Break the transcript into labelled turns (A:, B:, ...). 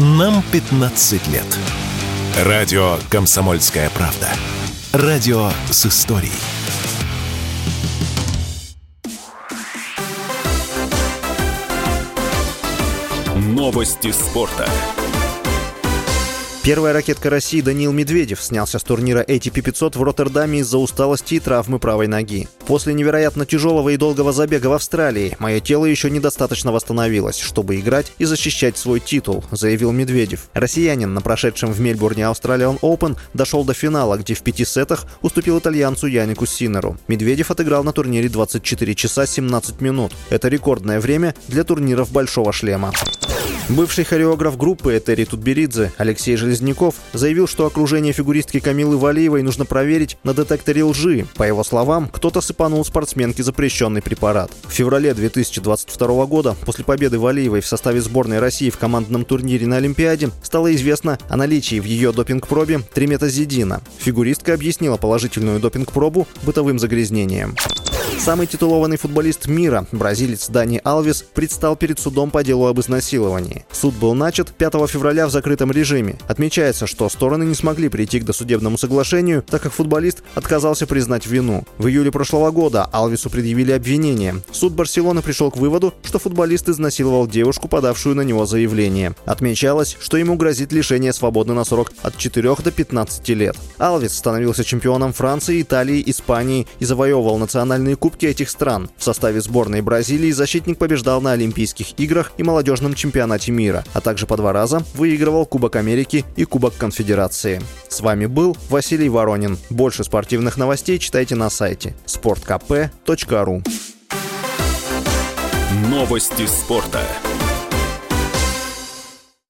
A: Нам 15 лет. Радио «Комсомольская правда». Радио с историей. Новости спорта.
B: Первая ракетка России Даниил Медведев снялся с турнира ATP 500 в Роттердаме из-за усталости и травмы правой ноги. После невероятно тяжелого и долгого забега в Австралии мое тело еще недостаточно восстановилось, чтобы играть и защищать свой титул, заявил Медведев. Россиянин на прошедшем в Мельбурне Australian Open дошел до финала, где в пяти сетах уступил итальянцу Янику Синеру. Медведев отыграл на турнире 24 часа 17 минут. Это рекордное время для турниров «Большого шлема». Бывший хореограф группы Этери Тутберидзе Алексей Железняков заявил, что окружение фигуристки Камилы Валиевой нужно проверить на детекторе лжи. По его словам, кто-то сыпанул спортсменке запрещенный препарат. В феврале 2022 года, после победы Валиевой в составе сборной России в командном турнире на Олимпиаде, стало известно о наличии в ее допинг-пробе триметазидина. Фигуристка объяснила положительную допинг-пробу бытовым загрязнением. Самый титулованный футболист мира, бразилец Дани Алвес, предстал перед судом по делу об изнасиловании. Суд был начат 5 февраля в закрытом режиме. Отмечается, что стороны не смогли прийти к досудебному соглашению, так как футболист отказался признать вину. В июле прошлого года Алвесу предъявили обвинение. Суд Барселоны пришел к выводу, что футболист изнасиловал девушку, подавшую на него заявление. Отмечалось, что ему грозит лишение свободы на срок от 4 до 15 лет. Алвес становился чемпионом Франции, Италии, Испании и завоевывал национальные кубки Кубке этих стран. В составе сборной Бразилии защитник побеждал на Олимпийских играх и молодежном чемпионате мира, а также по два раза выигрывал Кубок Америки и Кубок Конфедерации. С вами был Василий Воронин. Больше спортивных новостей читайте на сайте sportkp.ru
A: Новости спорта.